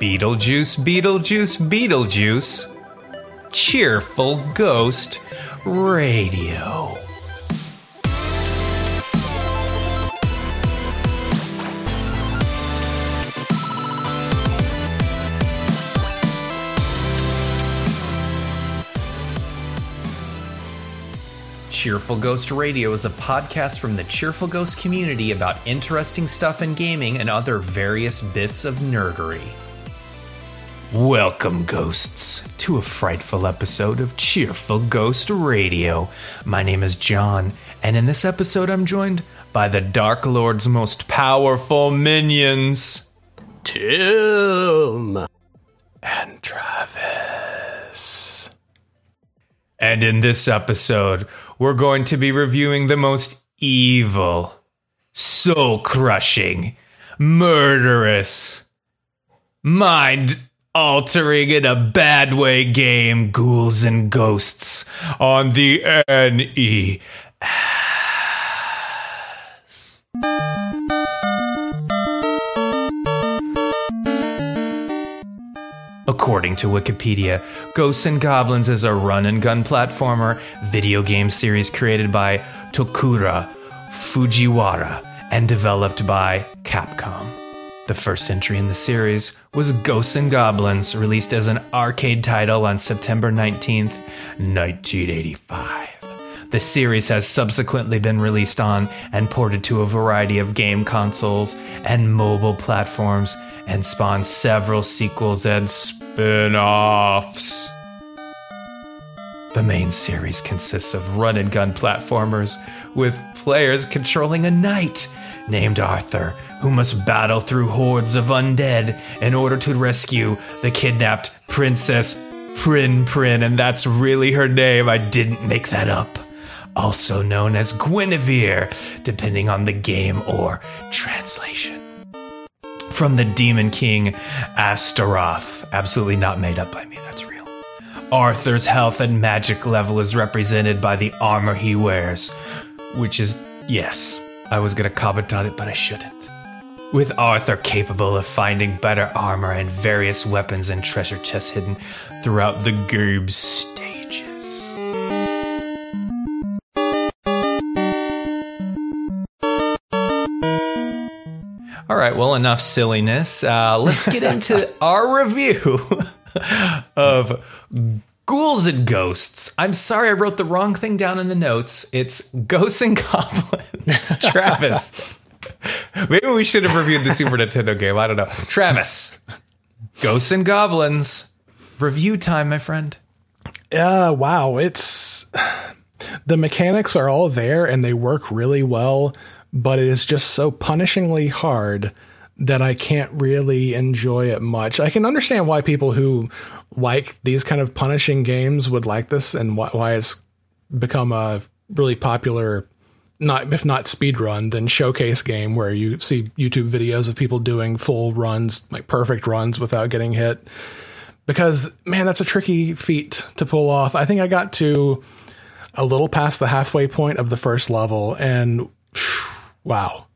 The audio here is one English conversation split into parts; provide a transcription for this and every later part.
Beetlejuice, Beetlejuice, Beetlejuice. Cheerful Ghost Radio. Cheerful Ghost Radio is a podcast from the Cheerful Ghost community about interesting stuff in gaming and other various bits of nerdery. Welcome, ghosts, to a frightful episode of Cheerful Ghost Radio. My name is John, and in this episode, I'm joined by the Dark Lord's most powerful minions Tim. and Travis. And in this episode, we're going to be reviewing the most evil, soul crushing, murderous, mind altering in a bad way game, Ghouls and Ghosts on the NES. According to Wikipedia, Ghosts and Goblins is a run and gun platformer video game series created by Tokuro Fujiwara and developed by Capcom. The first entry in the series was Ghosts and Goblins, released as an arcade title on September 19th, 1985. The series has subsequently been released on and ported to a variety of game consoles and mobile platforms and spawned several sequels and spin offs. The main series consists of run and gun platformers with players controlling a knight named Arthur who must battle through hordes of undead in order to rescue the kidnapped Princess Prin Prin, and that's really her name. I didn't make that up. Also known as Guinevere, depending on the game or translation. From the Demon King Astaroth. Absolutely not made up by me, that's real. Arthur's health and magic level is represented by the armor he wears, which is, yes, I was gonna comment on it, but I shouldn't. With Arthur capable of finding better armor and various weapons and treasure chests hidden throughout the game's stages. All right, well, enough silliness. Uh, let's get into our review of Ghouls and Ghosts. I'm sorry I wrote the wrong thing down in the notes. It's Ghosts and Goblins. Travis. Maybe we should have reviewed the Super Nintendo game. I don't know. Travis. Ghosts and Goblins. Review time, my friend. Uh, wow, it's the mechanics are all there and they work really well, but it is just so punishingly hard that I can't really enjoy it much. I can understand why people who like these kind of punishing games would like this and why, why it's become a really popular not if not speed run then showcase game where you see YouTube videos of people doing full runs like perfect runs without getting hit because man that's a tricky feat to pull off. I think I got to a little past the halfway point of the first level and wow.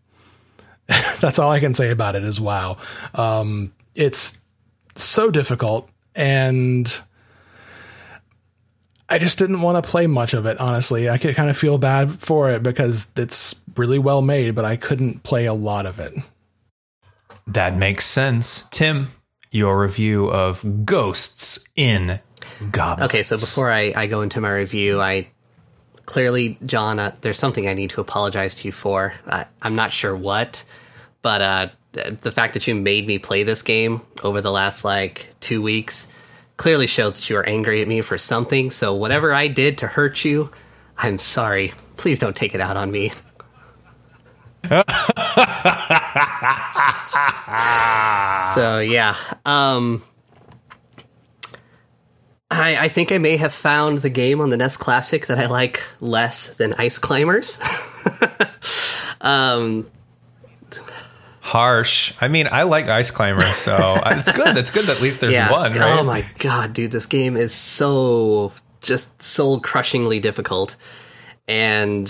that's all I can say about it is wow. Um, it's so difficult and I just didn't want to play much of it, honestly. I could kind of feel bad for it because it's really well made, but I couldn't play a lot of it. That makes sense. Tim, your review of Ghosts in Goblins. Okay, so before I, I go into my review, I clearly, John, uh, there's something I need to apologize to you for. I, I'm not sure what, but uh, the fact that you made me play this game over the last like two weeks clearly shows that you are angry at me for something. So whatever I did to hurt you, I'm sorry. Please don't take it out on me. so yeah, um, I, I think I may have found the game on the NES Classic that I like less than Ice Climbers. um, Harsh. I mean, I like Ice Climbers, so it's good. It's good that at least there's yeah. one, right? Oh my god, dude, this game is so just soul crushingly difficult, and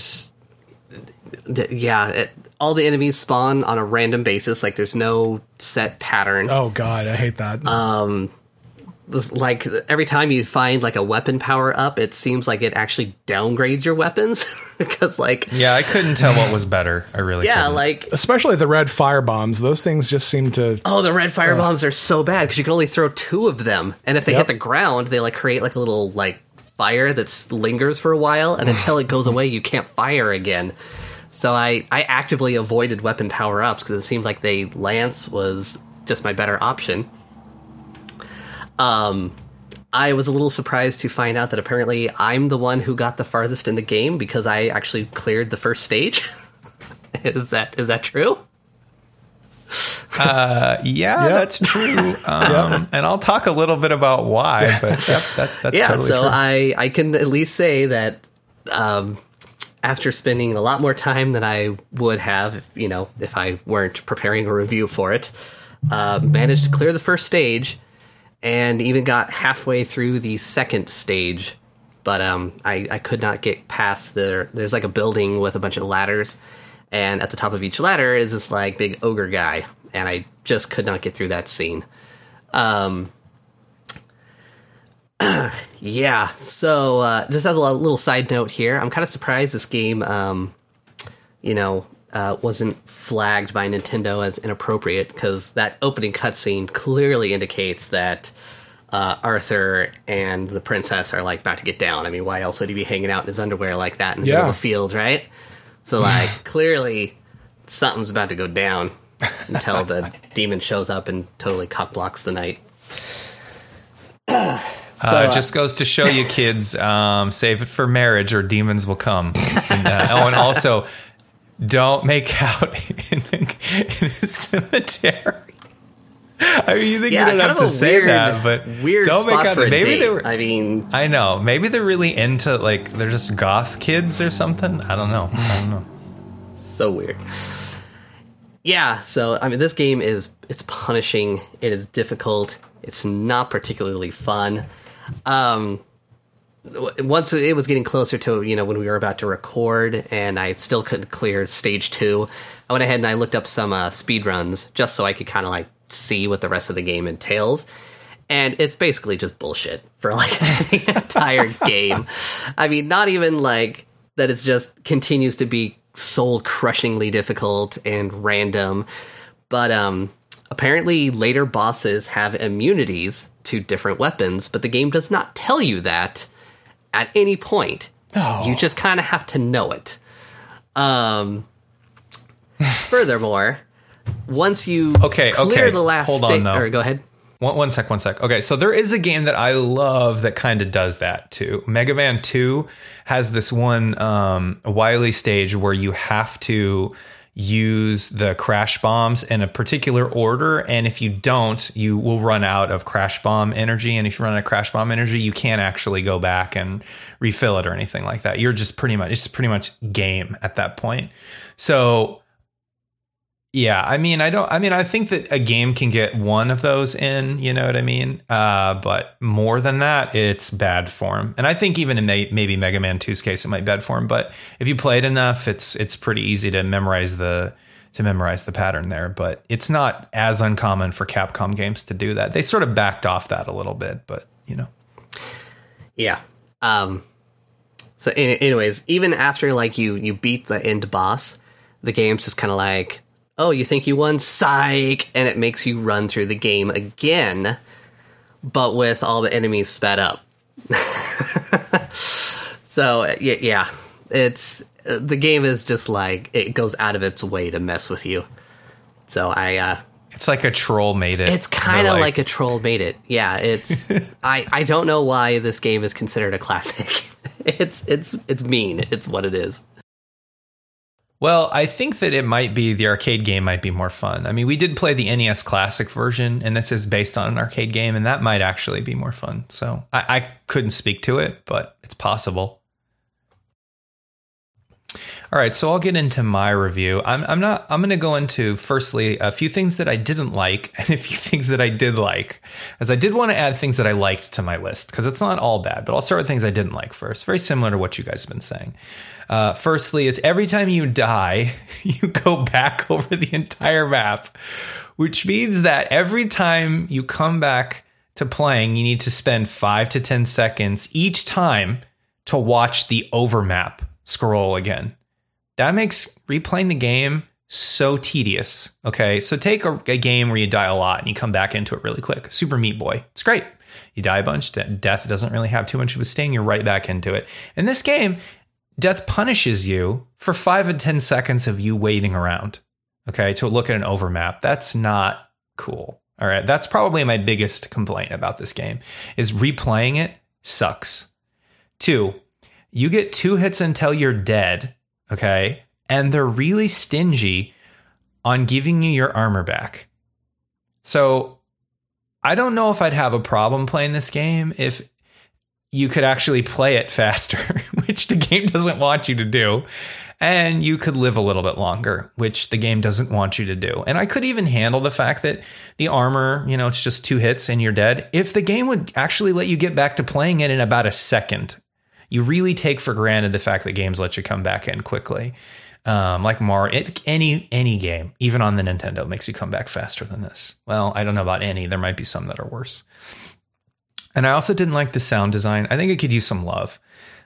th- yeah, it, all the enemies spawn on a random basis. Like there's no set pattern. Oh god, I hate that. Um, like every time you find like a weapon power up, it seems like it actually downgrades your weapons because like Yeah, I couldn't tell what was better. I really yeah, couldn't. like Especially the red fire bombs. Those things just seem to. oh, the red fire bombs are so bad because you can only throw two of them, and if they Yep. hit the ground, they like create like a little like fire that lingers for a while, and until it goes away, you can't fire again. So I I actively avoided weapon power ups because it seemed like they lance was just my better option. Um, I was a little surprised to find out that apparently I'm the one who got the farthest in the game because I actually cleared the first stage. is that is that true? Uh, yeah, Yep. that's true. Um, And I'll talk a little bit about why, but yep, that, that's yeah, totally so true. I I can at least say that um, after spending a lot more time than I would have, if, you know, if I weren't preparing a review for it, uh, managed to clear the first stage, and even got halfway through the second stage. But um, I, I could not get past there. There's like a building with a bunch of ladders, and at the top of each ladder is this like big ogre guy, and I just could not get through that scene. Um, yeah, so uh, just as a little side note here, I'm kind of surprised this game, um, you know, uh, wasn't flagged by Nintendo as inappropriate because that opening cutscene clearly indicates that uh, Arthur and the princess are like about to get down. I mean, why else would he be hanging out in his underwear like that in the middle of the field, right? So, like, clearly something's about to go down until the demon shows up and totally cock blocks the knight. uh, So, it just goes to show you, kids, um, save it for marriage or demons will come. And, uh, oh, and also, don't make out in the, in the cemetery. I mean, you think yeah, you don't have to a say weird, that, but weird don't make out. for maybe they were. I mean, I know. Maybe they're really into like they're just goth kids or something. I don't know. I don't know. so weird. Yeah, so I mean, this game is it's punishing. It is difficult. It's not particularly fun. Um, once it was getting closer to you know when we were about to record, and I still couldn't clear stage two, I went ahead and I looked up some uh, speed runs just so I could kind of like see what the rest of the game entails. And it's basically just bullshit for like the entire game. I mean, not even like that it's just continues to be soul crushingly difficult and random, but um apparently later bosses have immunities to different weapons, but the game does not tell you that at any point. Oh. You just kind of have to know it. Um furthermore, once you Okay, clear okay, the last hold on, though. or go ahead. One, one sec, one sec. Okay, so there is a game that I love that kind of does that too. Mega Man 2 has this one um, Wily stage where you have to use the crash bombs in a particular order. And if you don't, you will run out of crash bomb energy. And if you run out of crash bomb energy, you can't actually go back and refill it or anything like that. You're just pretty much, it's pretty much game at that point. So yeah, I mean, I don't. I mean, I think that a game can get one of those in. You know what I mean? Uh, but more than that, it's bad form. And I think even in may, maybe Mega Man 2's case, it might be bad form. But if you play it enough, it's it's pretty easy to memorize the to memorize the pattern there. But it's not as uncommon for Capcom games to do that. They sort of backed off that a little bit, but you know. Yeah. Um so any- anyways, even after like you you beat the end boss, the game's just kind of like, "Oh, you think you won? Psych." And it makes you run through the game again, but with all the enemies sped up. so, yeah. It's the game is just like it goes out of its way to mess with you. So, I uh It's like a troll made it. it's kind of They're like, a troll made it. Yeah, it's I I don't know why this game is considered a classic. it's it's it's mean. It's what it is. Well, I think that it might be the arcade game might be more fun. I mean, we did play the NES Classic version, and this is based on an arcade game, and that might actually be more fun. So I, I couldn't speak to it, but it's possible. All right, so I'll get into my review. I'm, I'm not. I'm going to go into firstly a few things that I didn't like and a few things that I did like, as I did want to add things that I liked to my list because it's not all bad. But I'll start with things I didn't like first. Very similar to what you guys have been saying. Uh, firstly, is every time you die, you go back over the entire map, which means that every time you come back to playing, you need to spend five to ten seconds each time to watch the overmap scroll again that makes replaying the game so tedious. Okay, so take a, a, game where you die a lot and you come back into it really quick. Super Meat Boy, it's great. You die a bunch, death doesn't really have too much of a sting. You're right back into it. In this game, death punishes you for five and 10 seconds of you waiting around, okay, to look at an overmap. That's not cool. All right, that's probably my biggest complaint about this game is replaying it sucks. Two, you get two hits until you're dead Okay. And they're really stingy on giving you your armor back. So I don't know if I'd have a problem playing this game if you could actually play it faster, which the game doesn't want you to do. And you could live a little bit longer, which the game doesn't want you to do. And I could even handle the fact that the armor, you know, it's just two hits and you're dead. If the game would actually let you get back to playing it in about a second, you really take for granted the fact that games let you come back in quickly. Um, like Mario, any any game, even on the Nintendo, makes you come back faster than this. Well, I don't know about any. There might be some that are worse. And I also didn't like the sound design. I think it could use some love.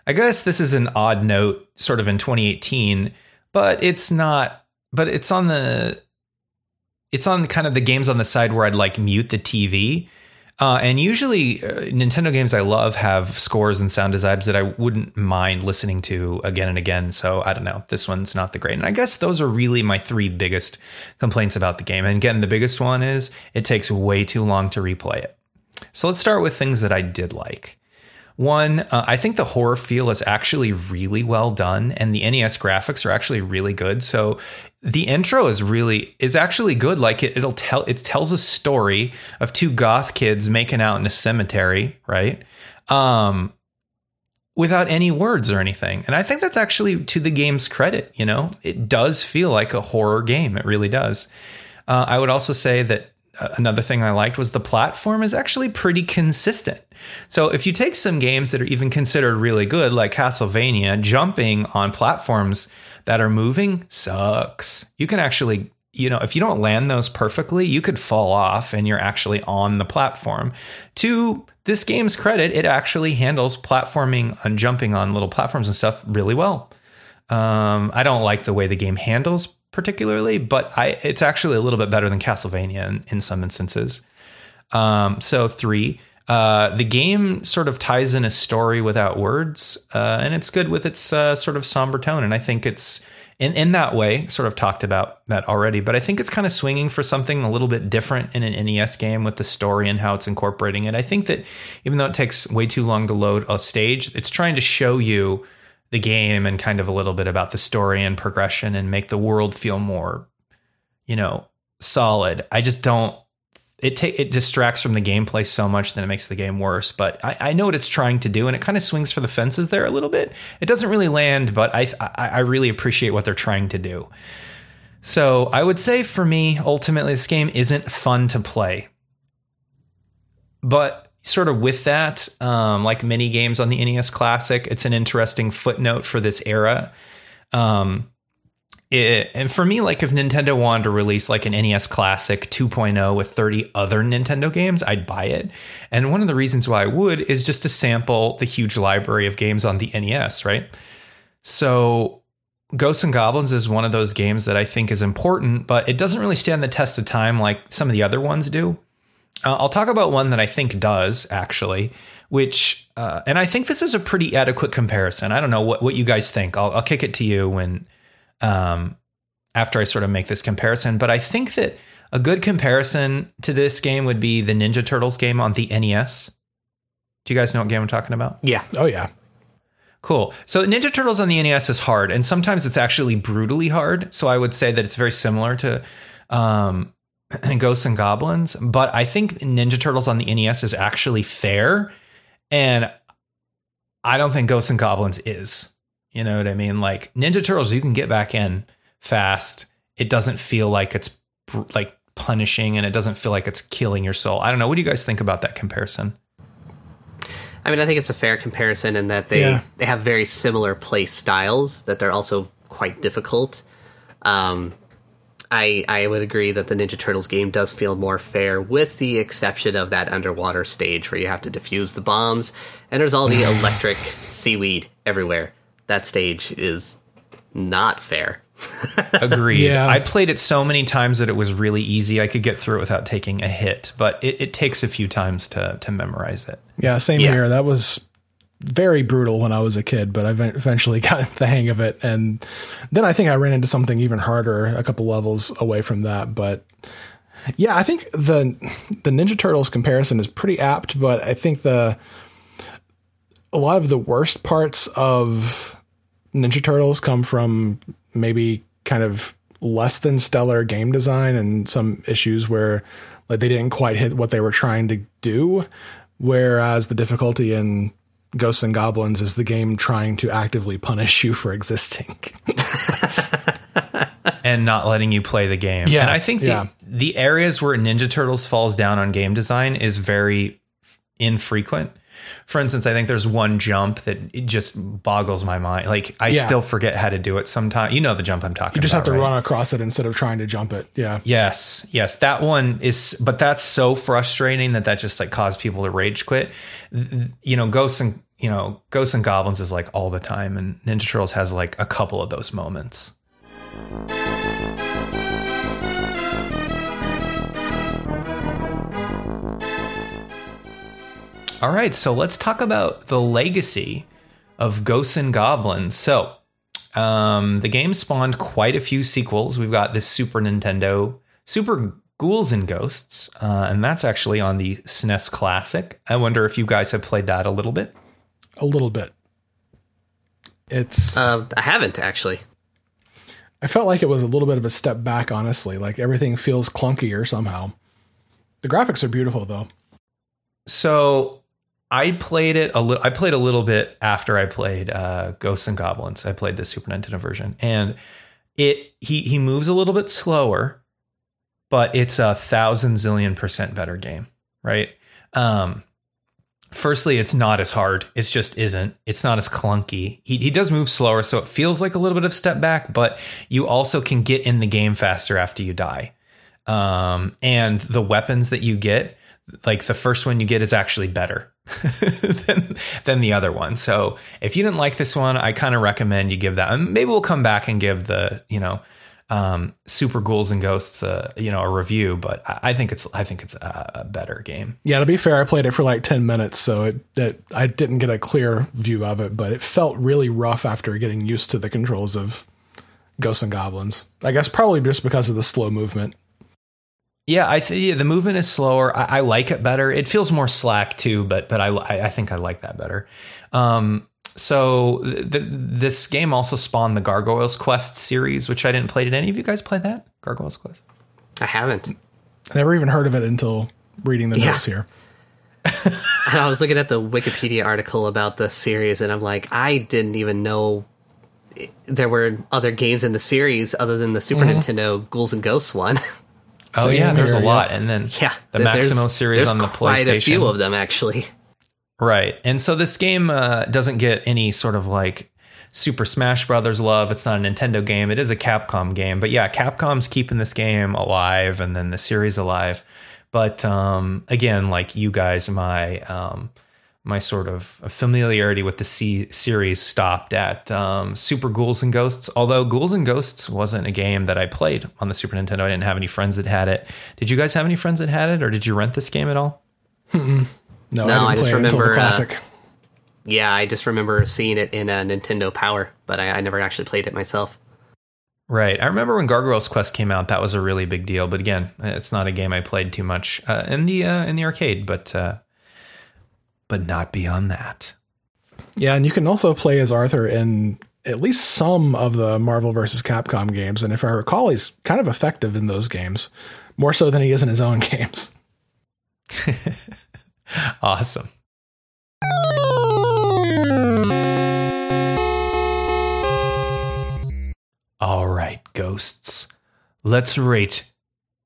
I guess this is an odd note, sort of in 2018, but it's not. But it's on the. It's on kind of the games on the side where I'd like mute the TV uh, and usually, uh, Nintendo games I love have scores and sound designs that I wouldn't mind listening to again and again. So I don't know. This one's not the great. And I guess those are really my three biggest complaints about the game. And again, the biggest one is it takes way too long to replay it. So let's start with things that I did like. One, uh, I think the horror feel is actually really well done, and the NES graphics are actually really good. So the intro is really is actually good. Like it, it'll tell it tells a story of two goth kids making out in a cemetery right? Um without any words or anything. And i think that's actually to the game's credit you know? It does feel like a horror game. It really does. Uh, i would also say that another thing i liked was the platform is actually pretty consistent so if you take some games that are even considered really good like castlevania jumping on platforms that are moving sucks. You can actually, you know, if you don't land those perfectly, you could fall off and you're actually on the platform. To this game's credit, it actually handles platforming and jumping on little platforms and stuff really well. Um, I don't like the way the game handles particularly, but I it's actually a little bit better than Castlevania in, in some instances. Um, so three, uh, the game sort of ties in a story without words, uh, and it's good with its uh, sort of somber tone. And I think it's in in that way, sort of talked about that already. But I think it's kind of swinging for something a little bit different in an NES game with the story and how it's incorporating it. I think that even though it takes way too long to load a stage, it's trying to show you the game and kind of a little bit about the story and progression and make the world feel more, you know, solid. I just don't it ta- it distracts from the gameplay so much that it makes the game worse. But I, I know what it's trying to do, and it kind of swings for the fences there a little bit. It doesn't really land, but I, I I really appreciate what they're trying to do. So I would say for me, ultimately, this game isn't fun to play. But sort of with that, um, like many games on the NES Classic, it's an interesting footnote for this era. Um, it, and for me, like if Nintendo wanted to release like an NES Classic 2.0 with 30 other Nintendo games, I'd buy it. And one of the reasons why I would is just to sample the huge library of games on the NES, right? So Ghosts and Goblins is one of those games that I think is important, but it doesn't really stand the test of time like some of the other ones do. Uh, I'll talk about one that I think does actually, which, uh, and I think this is a pretty adequate comparison. I don't know what, what you guys think. I'll, I'll kick it to you when um, after I sort of make this comparison. But I think that a good comparison to this game would be the Ninja Turtles game on the NES. Do you guys know what game I'm talking about? Yeah. Oh, yeah. Cool. So Ninja Turtles on the NES is hard, and sometimes it's actually brutally hard. So I would say that it's very similar to um, Ghosts and Goblins, but I think Ninja Turtles on the NES is actually fair, and I don't think Ghosts and Goblins is. You know what I mean? Like Ninja Turtles, you can get back in fast. It doesn't feel like it's like punishing and it doesn't feel like it's killing your soul. I don't know. What do you guys think about that comparison? I mean, I think it's a fair comparison in that they Yeah. they have very similar play styles that they're also quite difficult. Um, I I would agree that the Ninja Turtles game does feel more fair, with the exception of that underwater stage where you have to defuse the bombs, and there's all the electric seaweed everywhere. That stage is not fair. Agreed. Yeah. I played it so many times that it was really easy. I could get through it without taking a hit, but it, it takes a few times to to memorize it. Yeah, same Yeah. here. That was very brutal when I was a kid, but I ev- eventually got the hang of it. And then I think I ran into something even harder a couple levels away from that. But yeah, I think the the Ninja Turtles comparison is pretty apt, but I think the a lot of the worst parts of Ninja Turtles come from maybe kind of less than stellar game design and some issues where like they didn't quite hit what they were trying to do. Whereas the difficulty in Ghosts and Goblins is the game trying to actively punish you for existing. and not letting you play the game. Yeah, and I think the, yeah. the areas where Ninja Turtles falls down on game design is very infrequent. For instance, I think there's one jump that it just boggles my mind. Like I Yeah. still forget how to do it sometimes. You know the jump I'm talking about. You just have to right? run across it instead of trying to jump it. Yeah. Yes, yes, that one is, but that's so frustrating that that just like caused people to rage quit. You know, Ghosts and you know, Ghosts and Goblins is like all the time, and Ninja Turtles has like a couple of those moments. All right, so let's talk about the legacy of Ghosts and Goblins. So, um, the game spawned quite a few sequels. We've got this Super Nintendo Super Ghouls and Ghosts, uh, and that's actually on the SNES Classic. I wonder if you guys have played that a little bit. A little bit. It's Uh, I haven't actually. I felt like it was a little bit of a step back, honestly. Like everything feels clunkier somehow. The graphics are beautiful though. So I played it a little. I played a little bit after I played uh, Ghosts and Goblins. I played the Super Nintendo version, and it he he moves a little bit slower, but it's a thousand zillion percent better game, right? Um, firstly, it's not as hard. It just isn't. It's not as clunky. He he does move slower, so it feels like a little bit of step back, but you also can get in the game faster after you die. Um, and the weapons that you get, like the first one you get is actually better than, than the other one. So if you didn't like this one, I kind of recommend you give that. And maybe we'll come back and give the, you know, um, Super Ghouls and Ghosts, uh, you know, a review. But I, I think it's, I think it's a, a better game. Yeah, to be fair, I played it for like ten minutes, so it, it I didn't get a clear view of it, but it felt really rough after getting used to the controls of Ghosts and Goblins. I guess probably just because of the slow movement. Yeah, I think yeah, the movement is slower. I, I like it better. It feels more slack too, but but I I, I think I like that better. Um, so th- th- this game also spawned the Gargoyle's Quest series, which I didn't play. Did any of you guys play that Gargoyle's Quest? I haven't. I never even heard of it until reading the Yeah. notes here. And I was looking at the Wikipedia article about the series, and I'm like, I didn't even know there were other games in the series other than the Super Nintendo Ghouls and Ghosts one. Oh Same yeah, there's a lot, and then yeah, the there's- Maximo series there's on the PlayStation. quite PlayStation. a few of them actually. Right. And so this game uh, doesn't get any sort of like Super Smash Brothers love. It's not a Nintendo game. It is a Capcom game. But yeah, Capcom's keeping this game alive and then the series alive. But um, again, like you guys, my um, my sort of familiarity with the C- series stopped at um, Super Ghouls and Ghosts. Although Ghouls and Ghosts wasn't a game that I played on the Super Nintendo. I didn't have any friends that had it. Did you guys have any friends that had it, or did you rent this game at all? No, No, I I didn't just play it until the remember, uh, classic. Yeah, I just remember seeing it in a Nintendo Power, but I, I never actually played it myself. Right. I remember when Gargoyle's Quest came out, that was a really big deal. But again, it's not a game I played too much uh, in the uh, in the arcade, but uh, but not beyond that. Yeah, and you can also play as Arthur in at least some of the Marvel vs. Capcom games, and if I recall, he's kind of effective in those games, more so than he is in his own games. Awesome. All right, ghosts. Let's rate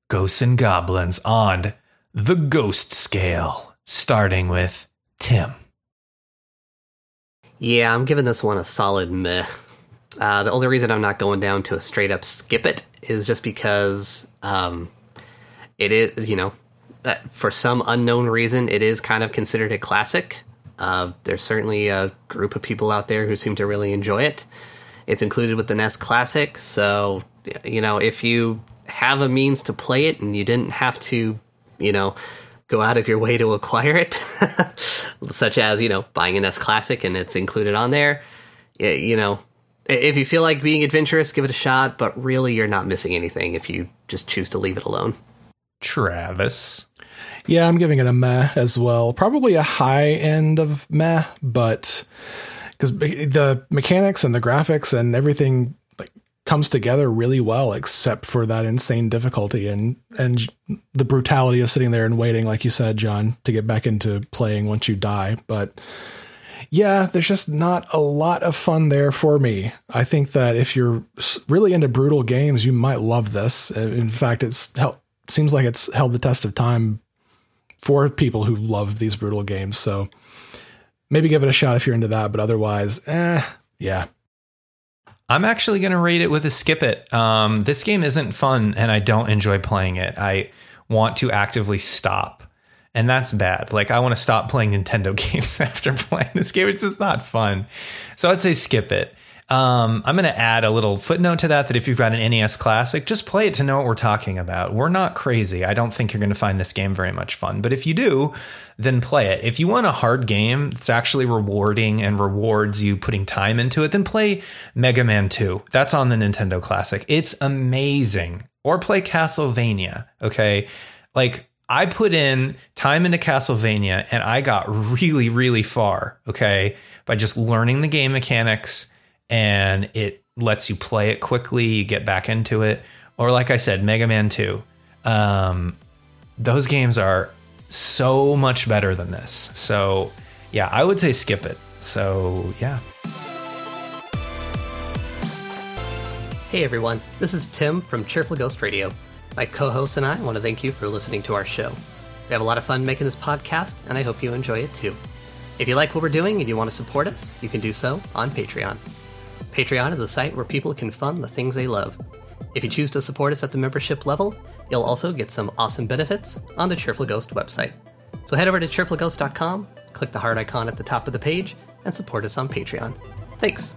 Ghosts and Goblins on the ghost scale, starting with Tim. Yeah, I'm giving this one a solid meh. Uh, the only reason I'm not going down to a straight up skip it is just because um, it is, you know, uh, for some unknown reason, it is kind of considered a classic. Uh, there's certainly a group of people out there who seem to really enjoy it. It's included with the NES Classic, so you know if you have a means to play it and you didn't have to, you know, go out of your way to acquire it, such as you know buying a NES Classic and it's included on there. You know, if you feel like being adventurous, give it a shot. But really, you're not missing anything if you just choose to leave it alone. Travis. Yeah, I'm giving it a meh as well. Probably a high end of meh, but because the mechanics and the graphics and everything like comes together really well, except for that insane difficulty and and the brutality of sitting there and waiting, like you said, John, to get back into playing once you die. But yeah, there's just not a lot of fun there for me. I think that if you're really into brutal games, you might love this. In fact, it's seems like it's held the test of time for people who love these brutal games. So maybe give it a shot if you're into that, but otherwise, eh, yeah. I'm actually going to rate it with a skip it. Um, this game isn't fun and I don't enjoy playing it. I want to actively stop. And that's bad. Like, I want to stop playing Nintendo games after playing this game. It's just not fun. So I'd say skip it. Um, I'm going to add a little footnote to that that if you've got an NES Classic, just play it to know what we're talking about. We're not crazy. I don't think you're going to find this game very much fun. But if you do, then play it. If you want a hard game that's actually rewarding and rewards you putting time into it, then play Mega Man 2. That's on the Nintendo Classic. It's amazing. Or play Castlevania, okay? Like, I put in time into Castlevania and I got really, really far, okay, by just learning the game mechanics and it lets you play it quickly, you get back into it. Or like I said, Mega Man 2. Um, those games are so much better than this. So, yeah, I would say skip it. So, yeah. Hey everyone, this is Tim from Cheerful Ghost Radio. My co host and I want to thank you for listening to our show. We have a lot of fun making this podcast, and I hope you enjoy it too. If you like what we're doing and you want to support us, you can do so on Patreon. Patreon is a site where people can fund the things they love. If you choose to support us at the membership level, you'll also get some awesome benefits on the Cheerful Ghost website. So head over to cheerfulghost.com, click the heart icon at the top of the page, and support us on Patreon. Thanks.